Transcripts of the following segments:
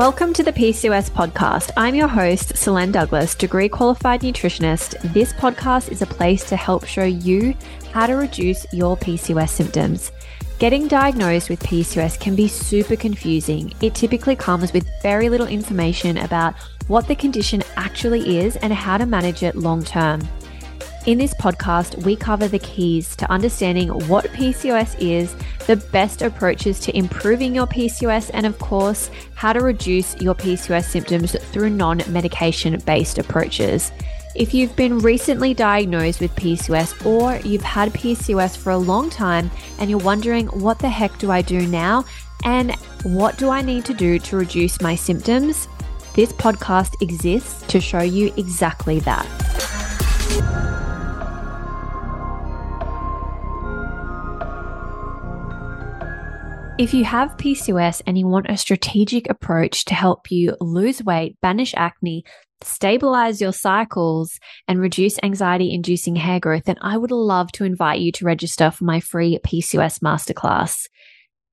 Welcome to the PCOS podcast. I'm your host, Solaine Douglas, degree qualified nutritionist. This podcast is a place to help show you how to reduce your PCOS symptoms. Getting diagnosed with PCOS can be super confusing. It typically comes with very little information about what the condition actually is and how to manage it long term. In this podcast, we cover the keys to understanding what PCOS is, the best approaches to improving your PCOS, and of course, how to reduce your PCOS symptoms through non medication based approaches. If you've been recently diagnosed with PCOS or you've had PCOS for a long time and you're wondering, what the heck do I do now? And what do I need to do to reduce my symptoms? This podcast exists to show you exactly that. If you have PCOS and you want a strategic approach to help you lose weight, banish acne, stabilize your cycles, and reduce anxiety inducing hair growth, then I would love to invite you to register for my free PCOS masterclass.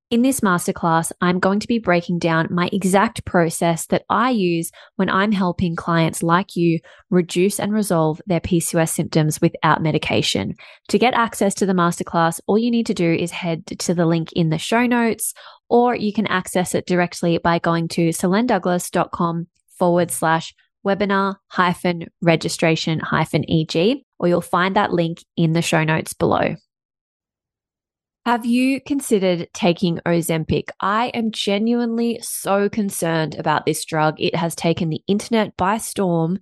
In this masterclass, I'm going to be breaking down my exact process that I use when I'm helping clients like you reduce and resolve their PCOS symptoms without medication. To get access to the masterclass, all you need to do is head to the link in the show notes, or you can access it directly by going to solainedouglas.com forward slash webinar hyphen registration hyphen EG, or you'll find that link in the show notes below. Have you considered taking Ozempic? I am genuinely so concerned about this drug. It has taken the internet by storm,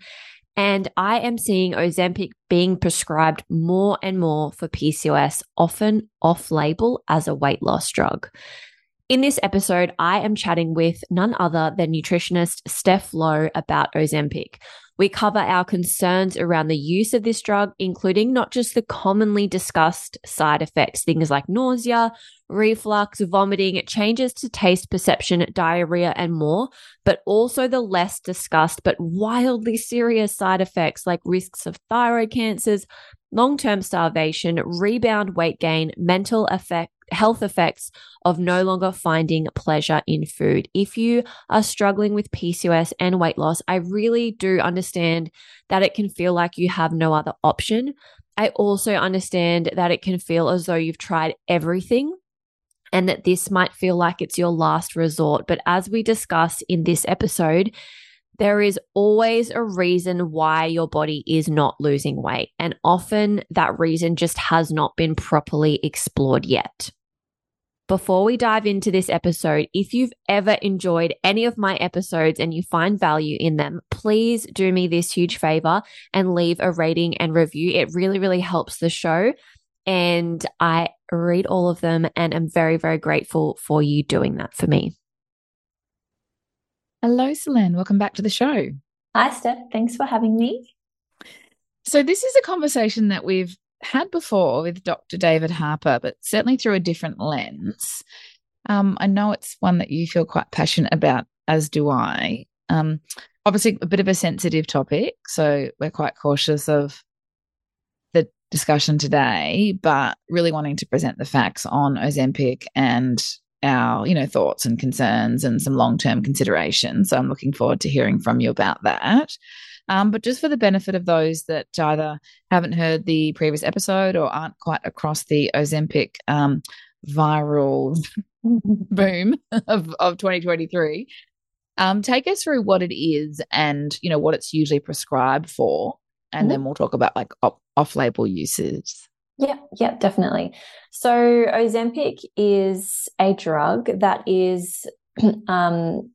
and I am seeing Ozempic being prescribed more and more for PCOS, often off label as a weight loss drug. In this episode, I am chatting with none other than nutritionist Steph Lowe about Ozempic. We cover our concerns around the use of this drug, including not just the commonly discussed side effects, things like nausea, reflux, vomiting, changes to taste perception, diarrhea, and more, but also the less discussed but wildly serious side effects like risks of thyroid cancers, long term starvation, rebound weight gain, mental effect, health effects of no longer finding pleasure in food. If you are struggling with PCOS and weight loss, I really do understand that it can feel like you have no other option. I also understand that it can feel as though you've tried everything and that this might feel like it's your last resort. But as we discuss in this episode, there is always a reason why your body is not losing weight. And often that reason just has not been properly explored yet. Before we dive into this episode, if you've ever enjoyed any of my episodes and you find value in them, please do me this huge favor and leave a rating and review. It really, really helps the show. And I read all of them and am very, very grateful for you doing that for me. Hello, Solaine. Welcome back to the show. Hi, Steph. Thanks for having me. So, this is a conversation that we've had before with Dr. David Harper, but certainly through a different lens. Um, I know it's one that you feel quite passionate about, as do I. Um, obviously, a bit of a sensitive topic, so we're quite cautious of the discussion today, but really wanting to present the facts on Ozempic and our, you know, thoughts and concerns and some long-term considerations. So I'm looking forward to hearing from you about that. Um, but just for the benefit of those that either haven't heard the previous episode or aren't quite across the Ozempic um, viral boom of, of 2023, um, take us through what it is and you know what it's usually prescribed for, and mm-hmm. then we'll talk about like op- off-label uses. Yeah, yeah, definitely. So Ozempic is a drug that is um,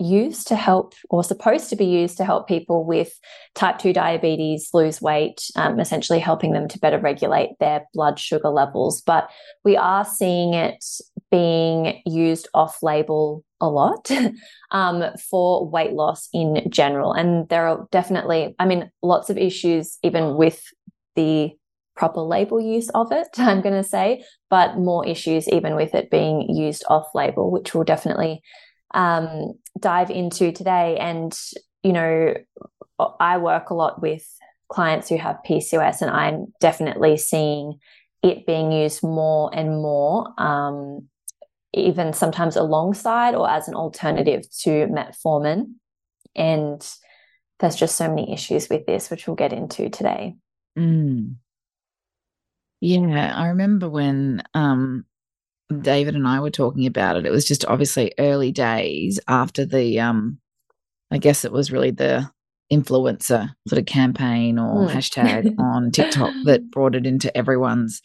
used to help or supposed to be used to help people with type 2 diabetes lose weight, um, essentially helping them to better regulate their blood sugar levels. But we are seeing it being used off label a lot um, for weight loss in general. And there are definitely, I mean, lots of issues even with the proper label use of it, I'm going to say, but more issues even with it being used off label, which we'll definitely um, dive into today. And, you know, I work a lot with clients who have PCOS, and I'm definitely seeing it being used more and more um, even sometimes alongside or as an alternative to metformin. And there's just so many issues with this, which we'll get into today. Mm. Yeah, I remember when um, David and I were talking about it. It was just obviously early days after the, um, I guess it was really the influencer sort of campaign or mm. hashtag on TikTok that brought it into everyone's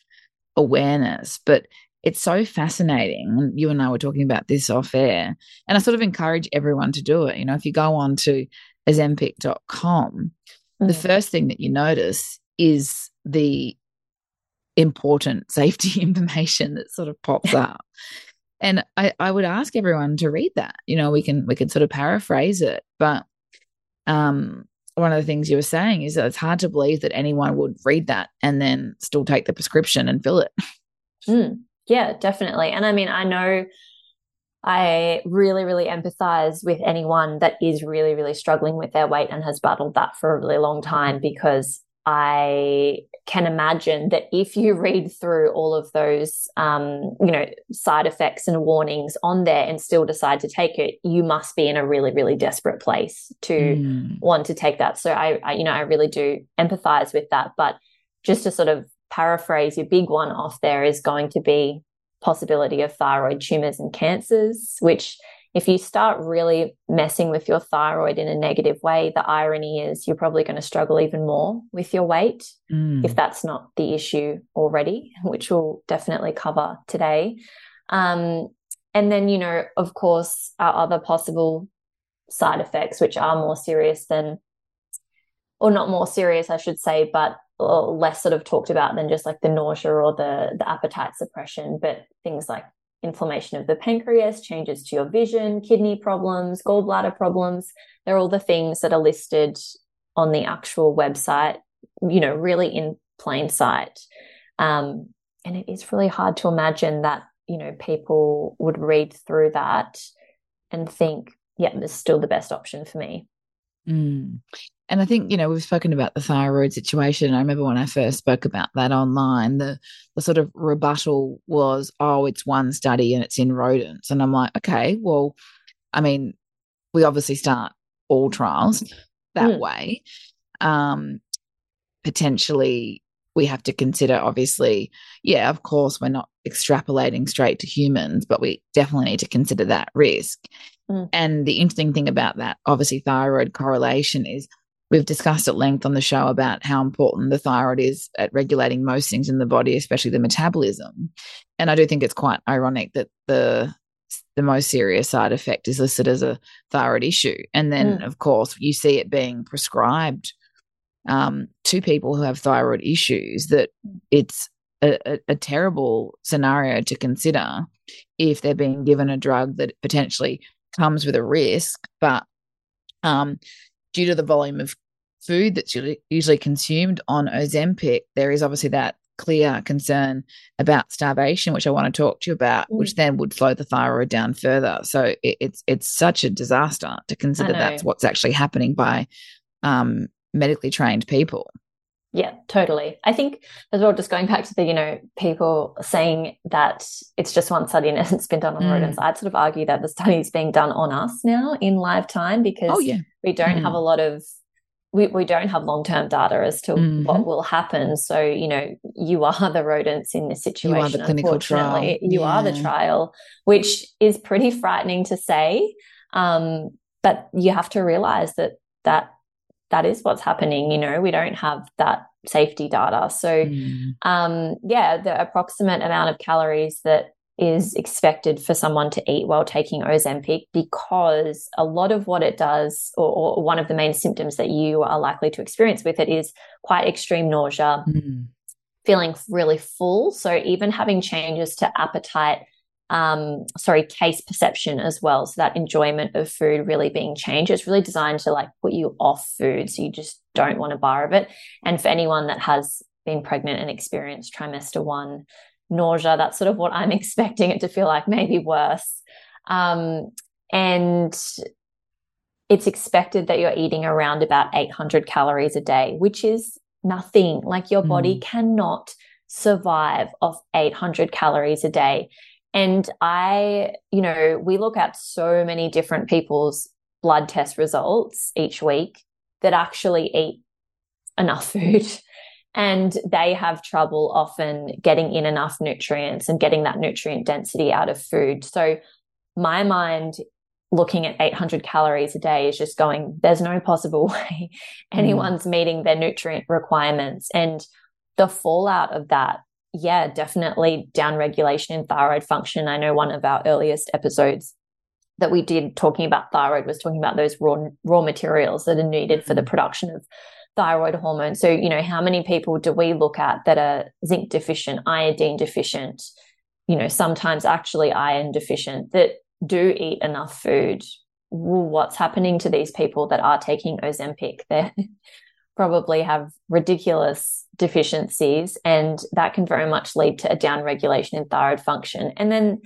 awareness. But it's so fascinating. You and I were talking about this off air, and I sort of encourage everyone to do it. You know, if you go on to ozempic.com, mm. the first thing that you notice is the important safety information that sort of pops up. And I, I would ask everyone to read that. You know, we can we can sort of paraphrase it, but um, one of the things you were saying is that it's hard to believe that anyone would read that and then still take the prescription and fill it. Mm, yeah, definitely. And I mean, I know I really, really empathize with anyone that is really, really struggling with their weight and has battled that for a really long time because I can imagine that if you read through all of those, um, you know, side effects and warnings on there and still decide to take it, you must be in a really, really desperate place to mm. want to take that. So I, I, you know, I really do empathize with that. But just to sort of paraphrase your big one off there is going to be possibility of thyroid tumors and cancers, which if you start really messing with your thyroid in a negative way, the irony is you're probably going to struggle even more with your weight mm. if that's not the issue already, which we'll definitely cover today. Um, and then, you know, of course, our other possible side effects, which are more serious than, or not more serious, I should say, but less sort of talked about than just like the nausea or the the appetite suppression, but things like inflammation of the pancreas, changes to your vision, kidney problems, gallbladder problems. They're all the things that are listed on the actual website, you know, really in plain sight. Um, and it is really hard to imagine that, you know, people would read through that and think, yeah, this is still the best option for me. Mm. And I think, you know, we've spoken about the thyroid situation. I remember when I first spoke about that online, the, the sort of rebuttal was, oh, it's one study and it's in rodents. And I'm like, okay, well, I mean, we obviously start all trials that mm. way. Um, potentially, we have to consider, obviously, yeah, of course, we're not extrapolating straight to humans, but we definitely need to consider that risk. Mm. And the interesting thing about that, obviously, thyroid correlation is We've discussed at length on the show about how important the thyroid is at regulating most things in the body, especially the metabolism. And I do think it's quite ironic that the the most serious side effect is listed as a thyroid issue. And then, mm. of course, you see it being prescribed um, to people who have thyroid issues, that it's a, a, a, terrible scenario to consider if they're being given a drug that potentially comes with a risk, but um, due to the volume of food that's usually consumed on Ozempic, there is obviously that clear concern about starvation, which I want to talk to you about, mm. which then would slow the thyroid down further. So it, it's it's such a disaster to consider that's what's actually happening by um, medically trained people. Yeah, totally. I think as well, just going back to the, you know, people saying that it's just one study and it's been done on mm. rodents, I'd sort of argue that the study is being done on us now in live time because oh, yeah. We don't mm. have a lot of we, we don't have long term data as to mm-hmm. what will happen. So, you know, you are the rodents in this situation. You are the clinical trial. You yeah. are the trial, which is pretty frightening to say. Um, but you have to realize that that that is what's happening. You know, we don't have that safety data. So, mm. um, yeah, the approximate amount of calories that is expected for someone to eat while taking Ozempic because a lot of what it does, or, or one of the main symptoms that you are likely to experience with it, is quite extreme nausea, mm. feeling really full. So, even having changes to appetite um, sorry, taste perception as well. So that enjoyment of food really being changed. It's really designed to like put you off food. So you just don't want a bar of it. And for anyone that has been pregnant and experienced trimester one nausea, that's sort of what I'm expecting it to feel like, maybe worse. Um, and it's expected that you're eating around about 800 calories a day, which is nothing. Like your body mm. cannot survive off 800 calories a day. And I, you know, we look at so many different people's blood test results each week that actually eat enough food and they have trouble often getting in enough nutrients and getting that nutrient density out of food. So my mind looking at 800 calories a day is just going, there's no possible way anyone's mm. meeting their nutrient requirements. And the fallout of that, yeah, definitely down regulation in thyroid function. I know one of our earliest episodes that we did talking about thyroid was talking about those raw raw materials that are needed for the mm. production of thyroid hormone. So, you know, how many people do we look at that are zinc deficient, iodine deficient, you know, sometimes actually iron deficient that do eat enough food? What's happening to these people that are taking Ozempic? They probably have ridiculous deficiencies, and that can very much lead to a down regulation in thyroid function. And then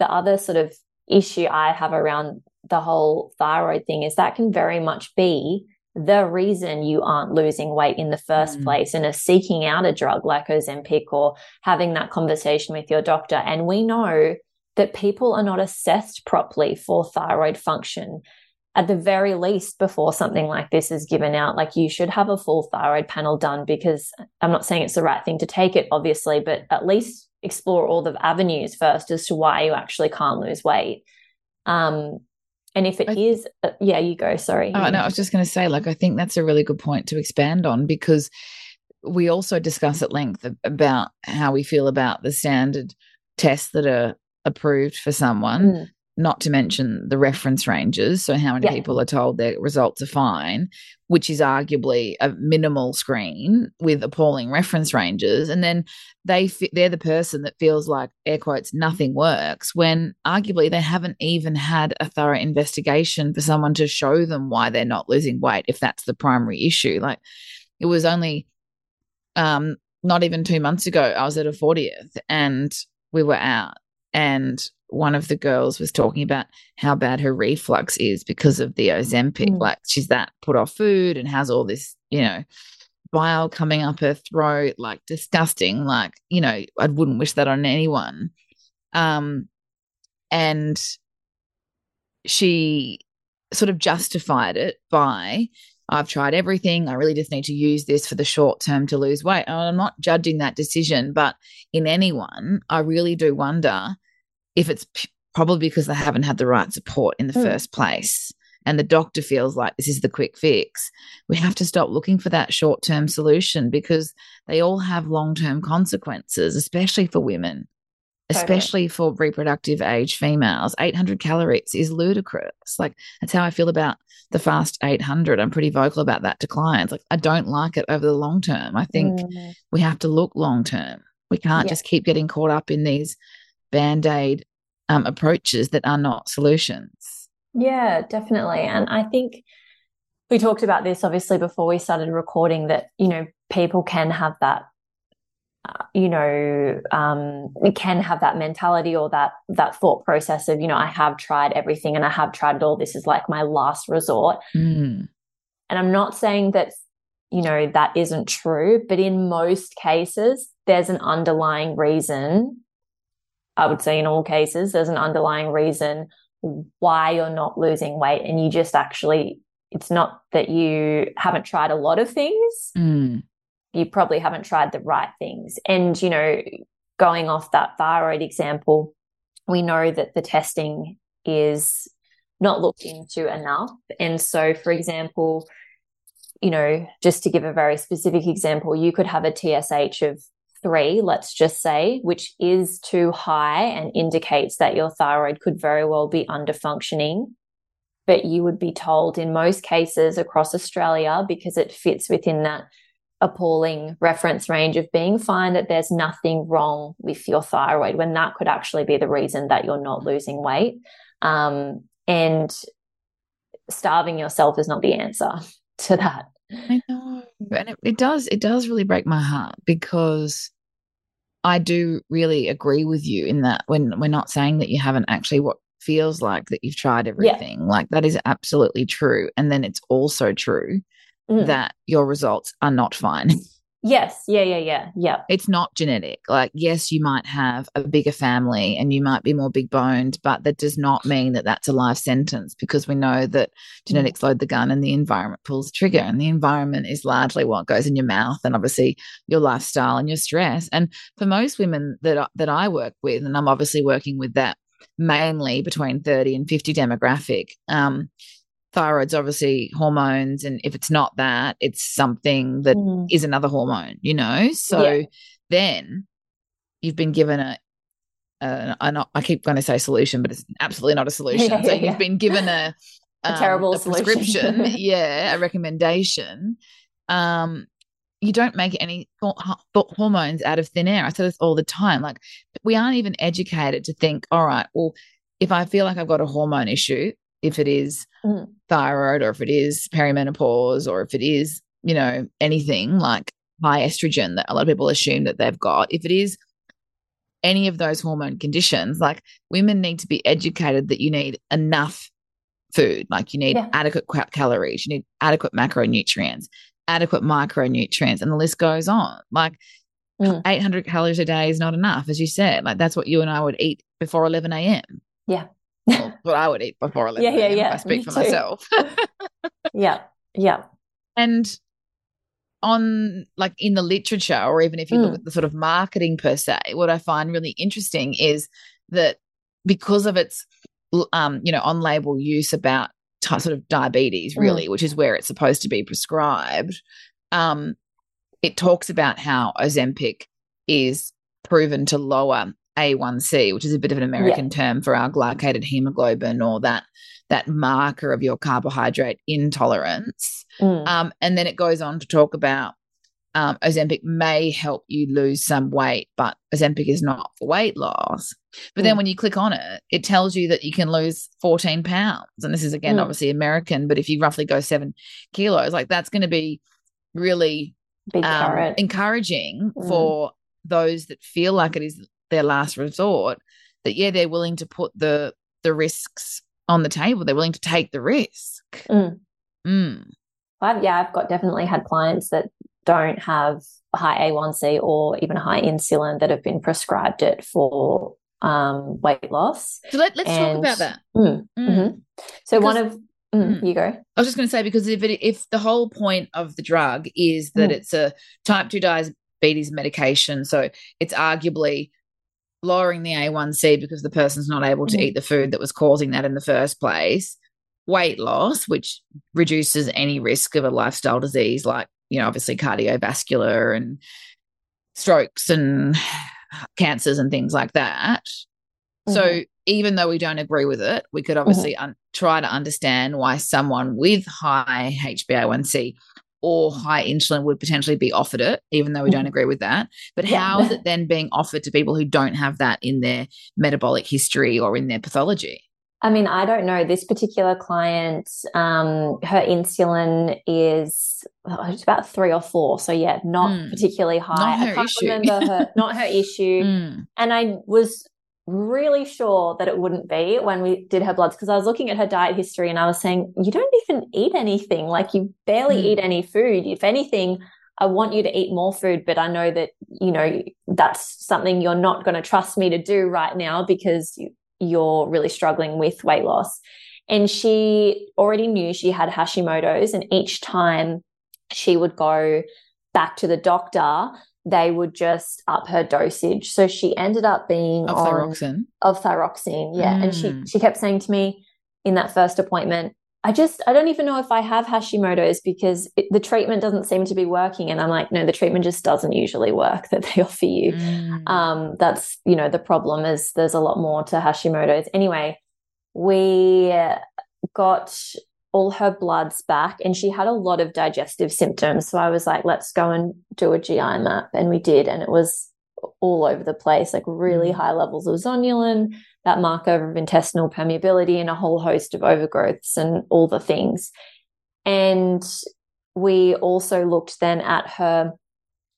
the other sort of issue I have around the whole thyroid thing is that can very much be the reason you aren't losing weight in the first mm. place and are seeking out a drug like Ozempic or having that conversation with your doctor. And we know that people are not assessed properly for thyroid function at the very least before something like this is given out like you should have a full thyroid panel done because i'm not saying it's the right thing to take it obviously but at least explore all the avenues first as to why you actually can't lose weight um, and if it I, is, uh, yeah, you go. Sorry. Oh, no, I was just going to say, like, I think that's a really good point to expand on because we also discuss at length about how we feel about the standard tests that are approved for someone. Mm not to mention the reference ranges. So, how many yeah. people are told their results are fine, which is arguably a minimal screen with appalling reference ranges. And then they they're the person that feels like air quotes nothing works when arguably they haven't even had a thorough investigation for someone to show them why they're not losing weight if that's the primary issue. Like it was only um not even 2 months ago I was at a 40th and we were out and one of the girls was talking about how bad her reflux is because of the Ozempic. Mm. Like she's that put off food and has all this, you know, bile coming up her throat, like disgusting. Like, you know, I wouldn't wish that on anyone. Um, and she sort of justified it by I've tried everything. I really just need to use this for the short term to lose weight. And I'm not judging that decision, but in anyone, I really do wonder if it's p- probably because they haven't had the right support in the mm. first place and the doctor feels like this is the quick fix, we have to stop looking for that short term solution because they all have long term consequences, especially for women, especially for reproductive age females. 800 calories is ludicrous. Like, that's how I feel about the fast 800. I'm pretty vocal about that to clients. Like, I don't like it over the long term. I think mm. we have to look long term. We can't yeah. just keep getting caught up in these band aid um, approaches that are not solutions. Yeah, definitely. And I think we talked about this obviously before we started recording that, you know, people can have that uh, you know um, can have that mentality or that that thought process of you know i have tried everything and i have tried it all this is like my last resort mm. and i'm not saying that you know that isn't true but in most cases there's an underlying reason I would say in all cases, there's an underlying reason why you're not losing weight. And you just actually, it's not that you haven't tried a lot of things. Mm. You probably haven't tried the right things. And, you know, going off that thyroid example, we know that the testing is not looked into enough. And so, for example, you know, just to give a very specific example, you could have a TSH of three, let's just say, which is too high and indicates that your thyroid could very well be under functioning. But you would be told in most cases across Australia, because it fits within that appalling reference range of being fine, that there's nothing wrong with your thyroid when that could actually be the reason that you're not losing weight. Um, and starving yourself is not the answer to that. I know. And it, it does, it does really break my heart because I do really agree with you in that when we're not saying that you haven't actually what feels like that you've tried everything. Yeah. Like that is absolutely true. And then it's also true mm. that your results are not fine. Yes. Yeah. Yeah. Yeah. Yeah. It's not genetic. Like, yes, you might have a bigger family and you might be more big boned, but that does not mean that that's a life sentence because we know that genetics load the gun and the environment pulls the trigger. And the environment is largely what goes in your mouth and obviously your lifestyle and your stress. And for most women that, that I work with, and I'm obviously working with that mainly between 30 and 50 demographic, um, thyroid's obviously hormones and if it's not that it's something that mm. is another hormone you know so yeah. then you've been given a, a, a I keep going to say solution but it's absolutely not a solution yeah, so yeah, you've been given a, um, a terrible a prescription yeah a recommendation um you don't make any hormones out of thin air. I say this all the time. Like, we aren't even educated to think, all right, well, if I feel like I've got a hormone issue, if it is mm. thyroid or if it is perimenopause or if it is, you know, anything like high estrogen that a lot of people assume that they've got, if it is any of those hormone conditions, like women need to be educated that you need enough food, like you need yeah. adequate calories, you need adequate macronutrients, adequate micronutrients, and the list goes on. Like mm. 800 calories a day is not enough, as you said. Like that's what you and I would eat before 11 a.m. Yeah well, what I would eat before 11 yeah, yeah, yeah. I speak Me for too. myself. yeah, yeah. And on like in the literature, or even if you mm. look at the sort of marketing per se, what I find really interesting is that because of its, um, you know, on label use about t- sort of diabetes, mm. really, mm. which is where it's supposed to be prescribed, um, it talks about how Ozempic is proven to lower a1C, which is a bit of an American yeah. term for our glycated hemoglobin or that that marker of your carbohydrate intolerance. Mm. Um, and then it goes on to talk about um, Ozempic may help you lose some weight, but Ozempic is not for weight loss. But mm. then when you click on it, it tells you that you can lose 14 pounds. And this is again, mm. obviously American, but if you roughly go seven kilos, like that's going to be really um, encouraging mm. for those that feel like it is their last resort that yeah they're willing to put the the risks on the table they're willing to take the risk mm. Mm. I've, yeah i've got definitely had clients that don't have a high a1c or even a high insulin that have been prescribed it for um, weight loss so let, us talk about that mm, mm, mm-hmm. so because, one of mm, you go i was just going to say because if it if the whole point of the drug is that mm. it's a type 2 diabetes medication so it's arguably lowering the A1C because the person's not able to mm. eat the food that was causing that in the first place, weight loss, which reduces any risk of a lifestyle disease like, you know, obviously cardiovascular and strokes and cancers and things like that. Mm-hmm. So even though we don't agree with it, we could obviously mm-hmm. un- try to understand why someone with high HbA1c or high insulin would potentially be offered it, even though we don't mm-hmm. agree with that. But yeah. how is it then being offered to people who don't have that in their metabolic history or in their pathology? I mean, I don't know. This particular client, um, her insulin is it's about three or four. So yeah, not mm. particularly high. Not her I can't issue. remember her, not her issue. Mm. And I was really sure that it wouldn't be when we did her bloods because I was looking at her diet history and I was saying, you don't even eat anything. Like you barely mm. eat any food. If anything, I want you to eat more food, but I know that, you know, that's something you're not going to trust me to do right now because you're really struggling with weight loss. And she already knew she had Hashimoto's and each time she would go back to the doctor, they would just up her dosage. So she ended up being of on, thyroxine. Of thyroxine, yeah. Mm. And she she kept saying to me in that first appointment, I just I don't even know if I have Hashimoto's because it, the treatment doesn't seem to be working. And I'm like, no, the treatment just doesn't usually work that they offer you. Mm. Um, that's you know the problem is there's a lot more to Hashimoto's. Anyway, we got all her bloods back and she had a lot of digestive symptoms. So I was like, let's go and do a GI map. And we did. And it was all over the place, like really mm. high levels of zonulin, that marker of intestinal permeability, and a whole host of overgrowths and all the things. And we also looked then at her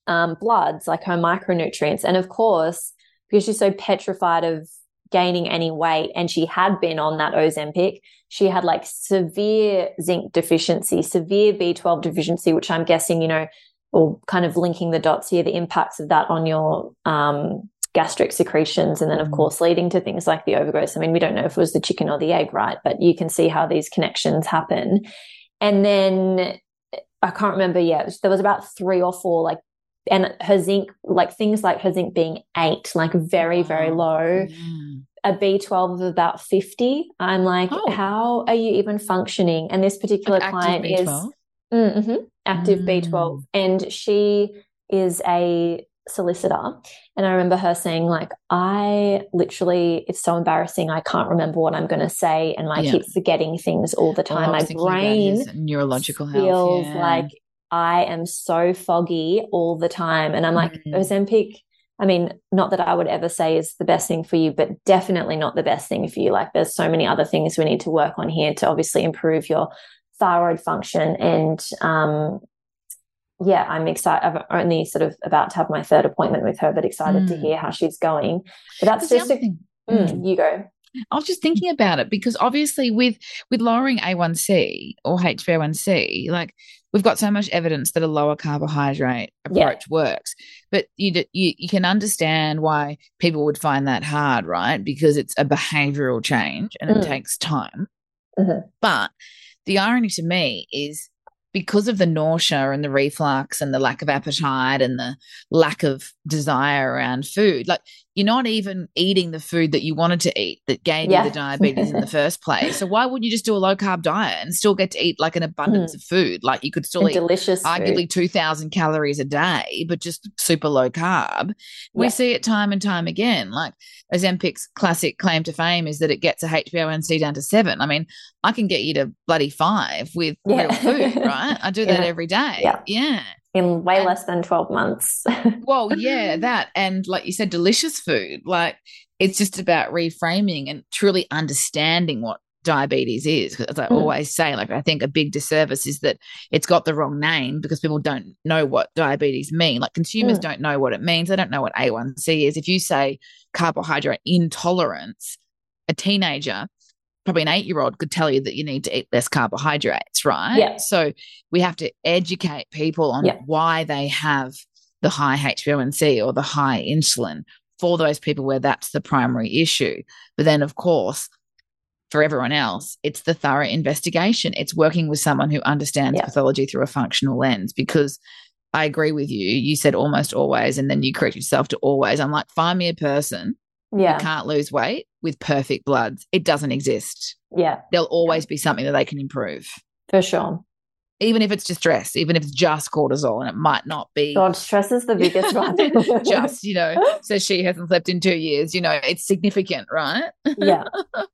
um, bloods, like her micronutrients. And of course, because she's so petrified of gaining any weight and she had been on that Ozempic, she had like severe zinc deficiency, severe B12 deficiency, which I'm guessing, you know, or kind of linking the dots here, the impacts of that on your um, gastric secretions, and then, of mm. course, leading to things like the overgrowth. I mean, we don't know if it was the chicken or the egg, right? But you can see how these connections happen. And then I can't remember yet. There was about three or four like and her zinc, like things like her zinc being eight, like very, very low. Yeah. A B12 of about 50. I'm like, oh. how are you even functioning? And this particular client B12? is mm-hmm, active mm. B12. And she is a solicitor. And I remember her saying, like, I literally, it's so embarrassing. I can't remember what I'm going to say. And I yeah. keep forgetting things all the time. My brain neurological feels health, yeah. like I am so foggy all the time. And I'm like, mm. Ozempic, I mean, not that I would ever say is the best thing for you, but definitely not the best thing for you. Like, there's so many other things we need to work on here to obviously improve your thyroid function. And um, yeah, I'm excited. I'm only sort of about to have my third appointment with her, but excited mm. to hear how she's going. But that's, just a, thing. Mm, you go. I was just thinking about it because obviously with with lowering A1C or HbA1c, like we've got so much evidence that a lower carbohydrate approach yeah. works. But you, you you can understand why people would find that hard, right? Because it's a behavioral change and mm. it takes time. Mm-hmm. But the irony to me is because of the nausea and the reflux and the lack of appetite and the lack of desire around food, like you're not even eating the food that you wanted to eat that gave yeah. you the diabetes in the first place. So why wouldn't you just do a low carb diet and still get to eat like an abundance mm. of food? Like you could still and eat delicious arguably 2000 calories a day, but just super low carb. We yeah. see it time and time again. Like Ozempic's classic claim to fame is that it gets a HbA1c down to seven. I mean, I can get you to bloody five with yeah. real food, right? I do that every day. Yeah. In way and, less than 12 months. well, yeah, that. And like you said, delicious food. Like it's just about reframing and truly understanding what diabetes is. As I mm. always say, like I think a big disservice is that it's got the wrong name because people don't know what diabetes mean. Like consumers mm. don't know what it means. They don't know what A1C is. If you say carbohydrate intolerance, a teenager probably an eight year old could tell you that you need to eat less carbohydrates, right? Yeah. So we have to educate people on yeah. why they have the high HbA1c or the high insulin for those people where that's the primary issue. But then, of course, for everyone else, it's the thorough investigation. It's working with someone who understands yeah. pathology through a functional lens because I agree with you. You said almost always, and then you correct yourself to always. I'm like, find me a person yeah. who can't lose weight with perfect bloods. It doesn't exist. Yeah. There'll always be something that they can improve. For sure. Even if it's just stress, even if it's just cortisol, and it might not be. God, stress is the biggest one. just, you know, so she hasn't slept in two years, you know, it's significant, right? yeah.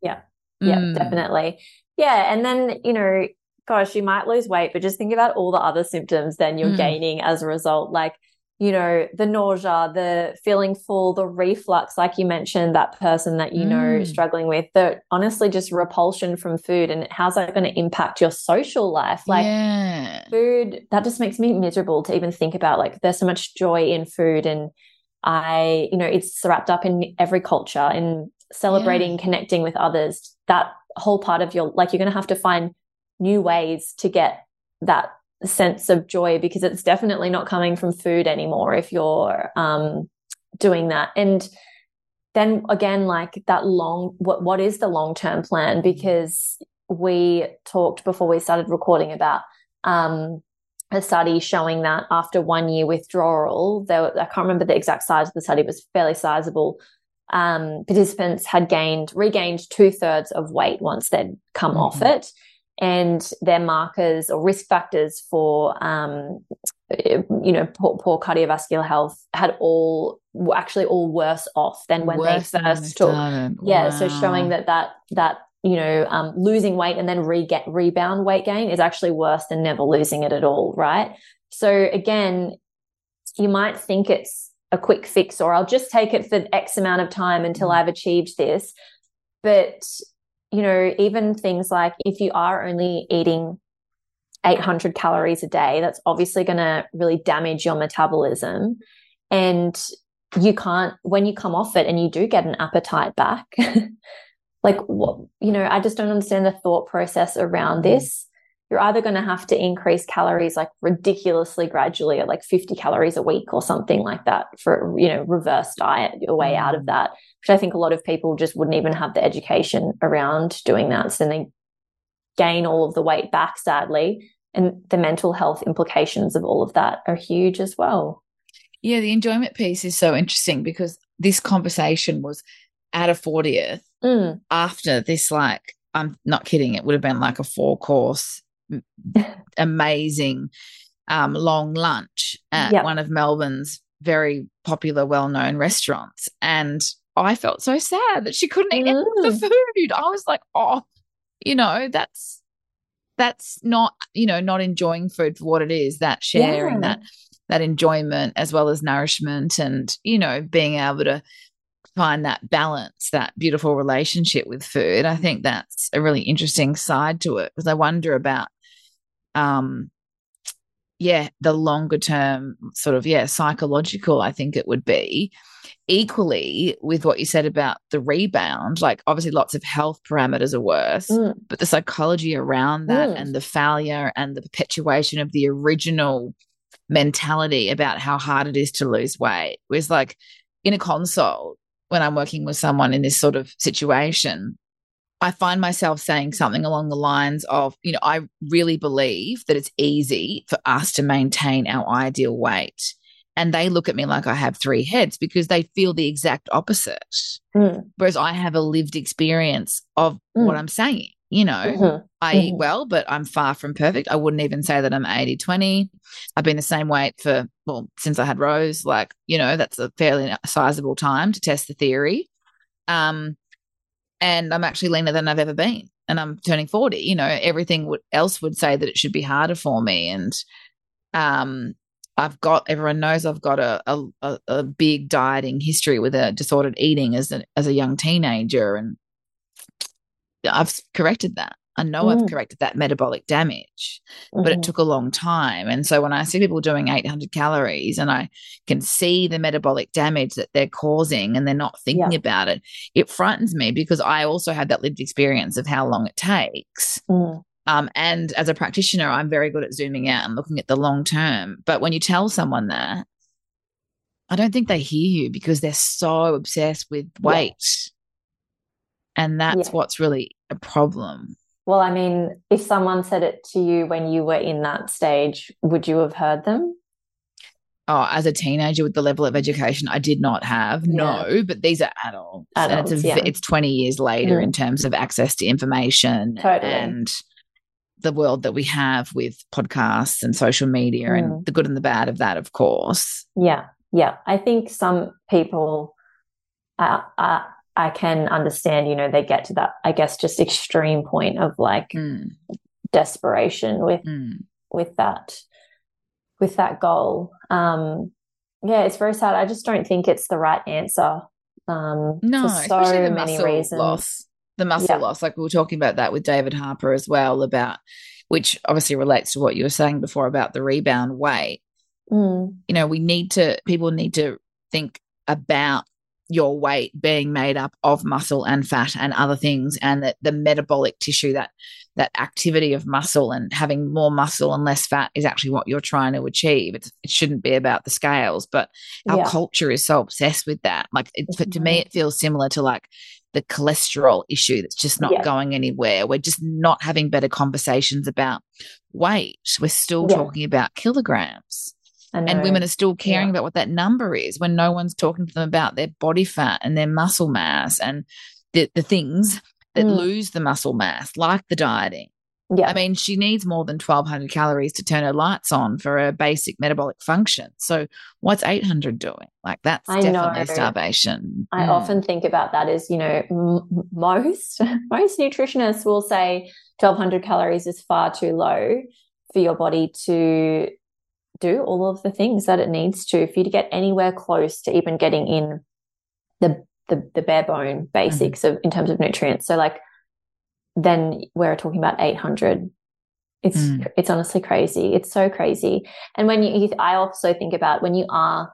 Yeah. Yeah, mm. definitely. Yeah. And then, you know, gosh, you might lose weight, but just think about all the other symptoms then you're mm. gaining as a result. Like, you know, the nausea, the feeling full, the reflux, like you mentioned, that person that you mm. know struggling with, the honestly just repulsion from food and how's that going to impact your social life? Like yeah. food, that just makes me miserable to even think about. Like there's so much joy in food and I, you know, it's wrapped up in every culture in celebrating, yeah. connecting with others. That whole part of your like you're going to have to find new ways to get that sense of joy because it's definitely not coming from food anymore if you're um, doing that. And then again, like that long, what, what is the long term plan? Because we talked before we started recording about um, a study showing that after one year withdrawal, there, I can't remember the exact size of the study, it was fairly sizable. Um, participants had gained, regained two thirds of weight once they'd come mm-hmm. off it and their markers or risk factors for um, you know poor, poor, cardiovascular health had all were actually all worse off than when worse they first took yeah wow. so showing that that that you know um, losing weight and then re- get rebound weight gain is actually worse than never losing it at all right so again you might think it's a quick fix or I'll just take it for X amount of time until mm. I've achieved this but you know, even things like if you are only eating 800 calories a day, that's obviously going to really damage your metabolism. And you can't, when you come off it and you do get an appetite back, like what, you know, I just don't understand the thought process around mm. this you're either going to have to increase calories like ridiculously gradually at like 50 calories a week or something like that for you know reverse diet your way out of mm. that which i think a lot of people just wouldn't even have the education around doing that so then they gain all of the weight back sadly and the mental health implications of all of that are huge as well yeah the enjoyment piece is so interesting because this conversation was at a 40th mm. after this like I'm not kidding. It would have been like a four course amazing um, long lunch at yep. one of Melbourne's very popular, well known restaurants. And I felt so sad that she couldn't eat mm. the food. I was like, oh, you know, that's that's not, you know, not enjoying food for what it is, that sharing yeah. that that enjoyment as well as nourishment and, you know, being able to find that balance, that beautiful relationship with food. I think that's a really interesting side to it because I wonder about um yeah the longer term sort of yeah psychological i think it would be equally with what you said about the rebound like obviously lots of health parameters are worse mm. but the psychology around that mm. and the failure and the perpetuation of the original mentality about how hard it is to lose weight was like in a consult when i'm working with someone in this sort of situation I find myself saying something along the lines of, you know, I really believe that it's easy for us to maintain our ideal weight. And they look at me like I have three heads because they feel the exact opposite. Mm. Whereas I have a lived experience of mm. what I'm saying. You know, mm-hmm. I mm-hmm. eat well, but I'm far from perfect. I wouldn't even say that I'm 80 20. I've been the same weight for, well, since I had Rose. Like, you know, that's a fairly sizable time to test the theory. Um, and I'm actually leaner than I've ever been. And I'm turning 40. You know, everything would, else would say that it should be harder for me. And um, I've got everyone knows I've got a, a, a big dieting history with a disordered eating as a as a young teenager, and I've corrected that. I know mm. I've corrected that metabolic damage, mm-hmm. but it mm-hmm. took a long time. And so when I see people doing 800 calories and I can see the metabolic damage that they're causing and they're not thinking yeah. about it, it frightens me because I also had that lived experience of how long it takes. Mm. Um, and as a practitioner, I'm very good at zooming out and looking at the long term. But when you tell someone that, I don't think they hear you because they're so obsessed with weight. Yeah. And that's yeah. what's really a problem. Well, I mean, if someone said it to you when you were in that stage, would you have heard them? Oh, as a teenager with the level of education I did not have, yeah. no, but these are adults. adults and it's, a, yeah. it's 20 years later mm. in terms of access to information totally. and the world that we have with podcasts and social media mm. and the good and the bad of that, of course. Yeah. Yeah. I think some people are, are I can understand, you know, they get to that, I guess, just extreme point of like mm. desperation with mm. with that with that goal. Um, yeah, it's very sad. I just don't think it's the right answer. Um, no, for so especially the many muscle reasons. loss, the muscle yeah. loss. Like we were talking about that with David Harper as well about, which obviously relates to what you were saying before about the rebound weight. Mm. You know, we need to people need to think about your weight being made up of muscle and fat and other things and that the metabolic tissue that that activity of muscle and having more muscle and less fat is actually what you're trying to achieve it's, it shouldn't be about the scales but our yeah. culture is so obsessed with that like it, mm-hmm. to me it feels similar to like the cholesterol issue that's just not yeah. going anywhere we're just not having better conversations about weight we're still yeah. talking about kilograms and women are still caring yeah. about what that number is when no one's talking to them about their body fat and their muscle mass and the, the things that mm. lose the muscle mass, like the dieting. Yeah. I mean, she needs more than 1200 calories to turn her lights on for her basic metabolic function. So, what's 800 doing? Like, that's I definitely know. starvation. I mm. often think about that as, you know, m- most, most nutritionists will say 1200 calories is far too low for your body to do all of the things that it needs to for you to get anywhere close to even getting in the the, the bare bone basics mm-hmm. of in terms of nutrients. So like then we're talking about 800 it's mm. it's honestly crazy it's so crazy and when you, you, i also think about when you are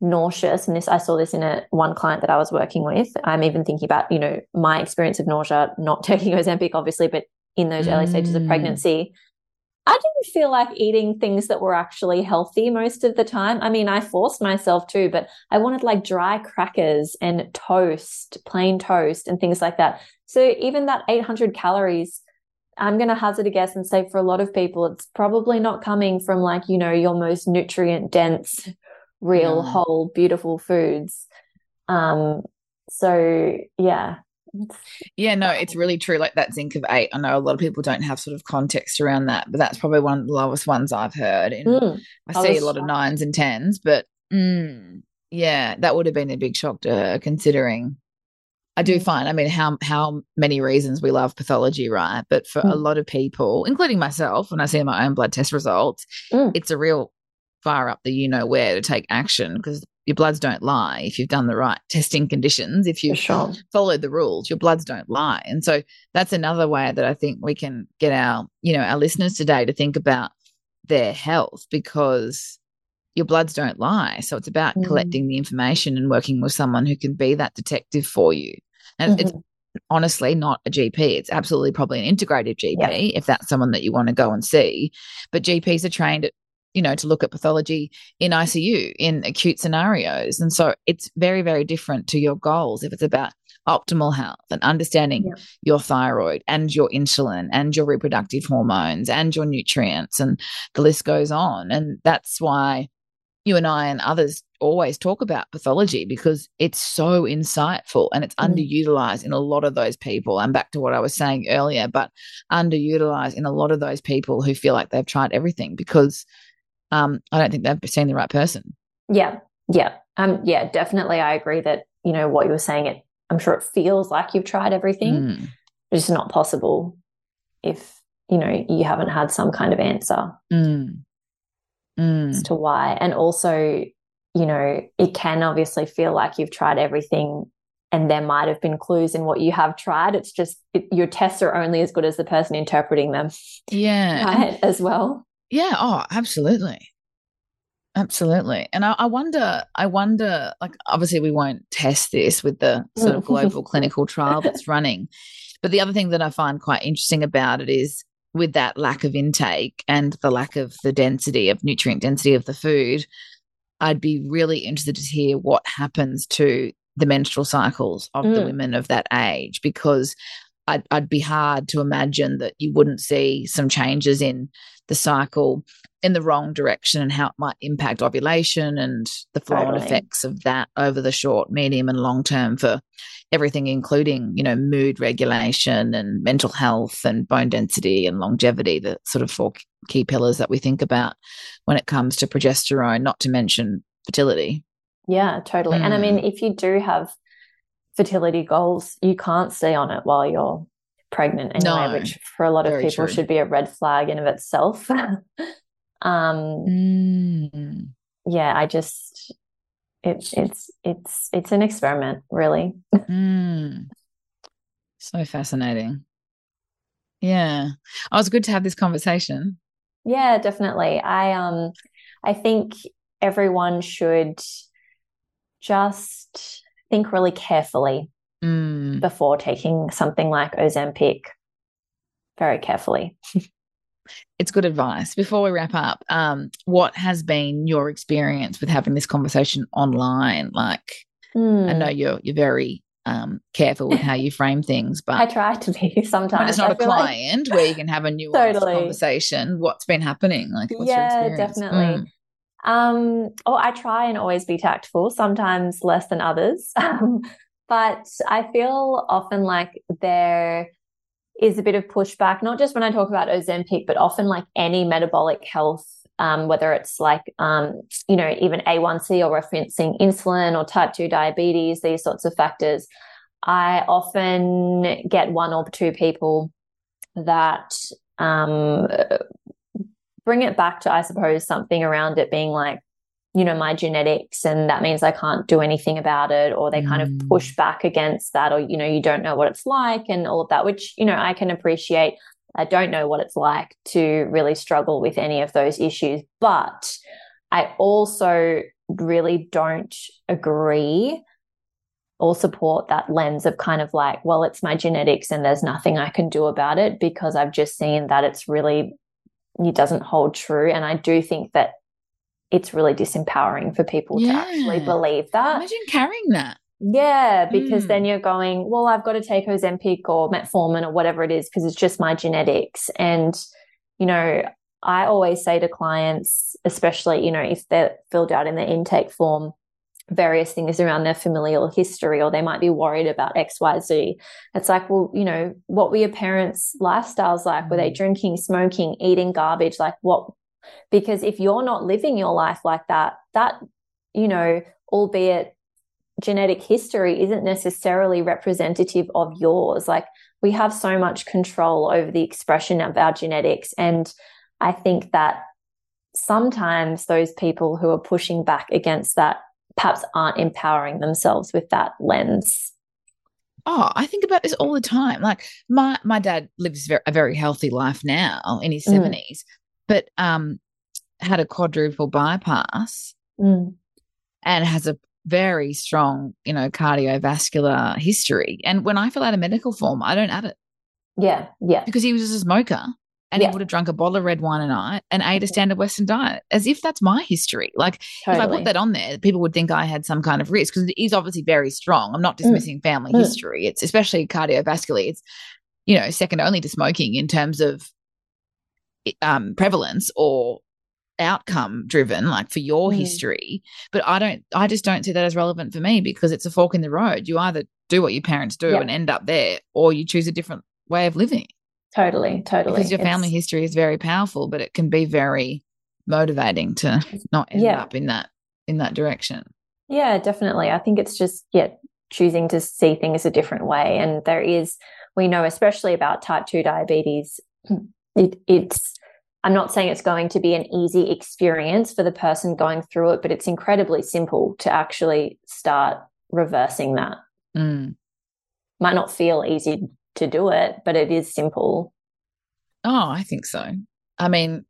nauseous and this i saw this in a one client that i was working with i'm even thinking about you know my experience of nausea not taking ozempic obviously but in those mm. early stages of mm. pregnancy I didn't feel like eating things that were actually healthy most of the time. I mean, I forced myself to, but I wanted like dry crackers and toast, plain toast, and things like that. So even that 800 calories, I'm going to hazard a guess and say for a lot of people, it's probably not coming from like, you know, your most nutrient dense, real, no. whole, beautiful foods. Um, so yeah, yeah, no, it's really true. Like that zinc of eight. I know a lot of people don't have sort of context around that, but that's probably one of the lowest ones I've heard. And mm, I see a lot of nines and tens, but mm, yeah, that would have been a big shock to her considering I do mm. find, I mean, how how many reasons we love pathology, right? But for mm. a lot of people, including myself, when I see my own blood test results, mm. it's a real fire up the you know where to take action because your bloods don't lie if you've done the right testing conditions if you've sure. followed the rules your bloods don't lie and so that's another way that i think we can get our you know our listeners today to think about their health because your bloods don't lie so it's about mm. collecting the information and working with someone who can be that detective for you and mm-hmm. it's honestly not a GP. It's absolutely probably an integrative GP if that's someone that you want to go and see. But GPs are trained at you know, to look at pathology in ICU in acute scenarios. And so it's very, very different to your goals if it's about optimal health and understanding yeah. your thyroid and your insulin and your reproductive hormones and your nutrients and the list goes on. And that's why you and I and others always talk about pathology because it's so insightful and it's mm. underutilized in a lot of those people. And back to what I was saying earlier, but underutilized in a lot of those people who feel like they've tried everything because um, I don't think they've seen the right person. Yeah, yeah, um, yeah, definitely. I agree that you know what you were saying. It, I'm sure it feels like you've tried everything. Mm. It's not possible if you know you haven't had some kind of answer mm. Mm. as to why. And also, you know, it can obviously feel like you've tried everything and there might have been clues in what you have tried. It's just it, your tests are only as good as the person interpreting them. Yeah. Right, as well. Yeah. Oh, absolutely. Absolutely. And I, I, wonder, I wonder, like, obviously, we won't test this with the sort of global clinical trial that's running. But the other thing that I find quite interesting about it is with that lack of intake and the lack of the density of nutrient density of the food, I'd be really interested to hear what happens to the menstrual cycles of mm. the women of that age because I'd, I'd be hard to imagine that you wouldn't see some changes in the cycle in the wrong direction and how it might impact ovulation and the flow totally. effects of that over the short, medium, and long term for everything, including, you know, mood regulation and mental health and bone density and longevity, the sort of four key pillars that we think about when it comes to progesterone, not to mention fertility. Yeah, totally. Mm. And I mean, mm. if you do have fertility goals, you can't stay on it while you're pregnant anyway, no, which for a lot of people true. should be a red flag in of itself. um, mm. Yeah, I just it's it's it's it's an experiment, really. mm. So fascinating. Yeah, oh, was good to have this conversation. Yeah, definitely. I um, I think everyone should just think really carefully mm. before taking something like Ozempic very carefully. it's good advice. Before we wrap up, um, what has been your experience with having this conversation online? Like, mm. I know you're you're very um, careful with how you frame things, but I try to be sometimes. When it's not I a client like... where you can have a new totally. conversation, what's been happening? Like, yeah, definitely. Mm. Um, oh, I try and always be tactful, sometimes less than others. But I feel often like there is a bit of pushback, not just when I talk about Ozempic, but often like any metabolic health, um, whether it's like, um, you know, even A1C or referencing insulin or type 2 diabetes, these sorts of factors. I often get one or two people that um, bring it back to, I suppose, something around it being like, you know, my genetics and that means I can't do anything about it, or they mm. kind of mm. push back against that, or, you know, you don't know what it's like and all of that, which, you know, I can appreciate. I don't know what it's like to really struggle with any of those issues, but I also really don't agree or support that lens of kind of like, well, it's my genetics and there's nothing I can do about it because I've just seen that it's really it doesn't hold true. And I do think that it's really disempowering for people yeah. to actually believe that. Imagine carrying that. Yeah, because mm. then you're going, well, I've got to take Ozempic or metformin or whatever it is because it's just my genetics. And, you know, I always say to clients, especially, you know, if they're filled out in the intake form, various things around their familial history or they might be worried about xyz it's like well you know what were your parents lifestyles like were they mm. drinking smoking eating garbage like what because if you're not living your life like that that you know albeit genetic history isn't necessarily representative of yours like we have so much control over the expression of our genetics and i think that sometimes those people who are pushing back against that perhaps aren't empowering themselves with that lens. Oh, I think about this all the time. Like my my dad lives a very healthy life now in his mm. seventies, mm. But um, had a quadruple bypass mm. and has a very strong, you know, cardiovascular history. And when I fill out a medical form, I don't add it. Yeah, yeah, because he was a smoker and yeah. he would have drunk a bottle of red wine a night and ate a standard Western diet, as if that's my history. Like totally. if I put that on there, people would think I had some kind of risk because it is obviously very strong. I'm not mm. dismissing mm. family mm. history. It's especially cardiovascular. It's you know second only to smoking in terms of um, prevalence or outcome driven like for your mm. history but i don't i just don't see that as relevant for me because it's a fork in the road you either do what your parents do and end up there or you choose a different way of living Totally, totally. Because your family it's, history is very powerful, but it can be very motivating to not end yeah. up in that in that direction. Yeah, definitely. I think it's just yeah, choosing to see things a different way. And there is we know especially about type 2 diabetes, it, it's I'm not saying it's going to be an easy experience for the person going through it, but it's incredibly simple to actually start reversing that. Mm. Might not feel easy to do it, but it is simple. Oh, I think so. I mean,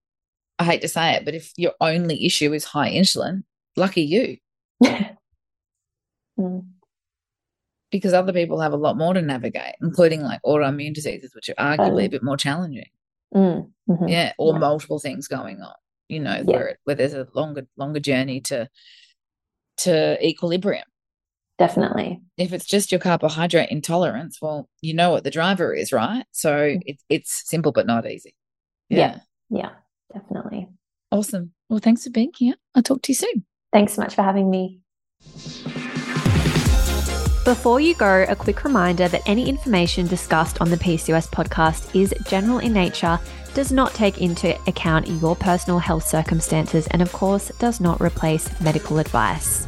I hate to say it, but if your only issue is high insulin, lucky you. mm. Because other people have a lot more to navigate, including like autoimmune diseases, which are arguably a bit more challenging. Mm. Mm-hmm. Yeah, or yeah. multiple things going on. You know, yeah. where where there's a longer longer journey to to equilibrium. Definitely. If it's just your carbohydrate intolerance, well, you know what the driver is, right? So mm. it's it's simple but not easy. Yeah. yeah. Yeah, definitely. Awesome. Well, thanks for being here. I'll talk to you soon. Thanks so much for having me. Before you go, a quick reminder that any information discussed on the PCOS podcast is general in nature, does not take into account your personal health circumstances, and of course, does not replace medical advice.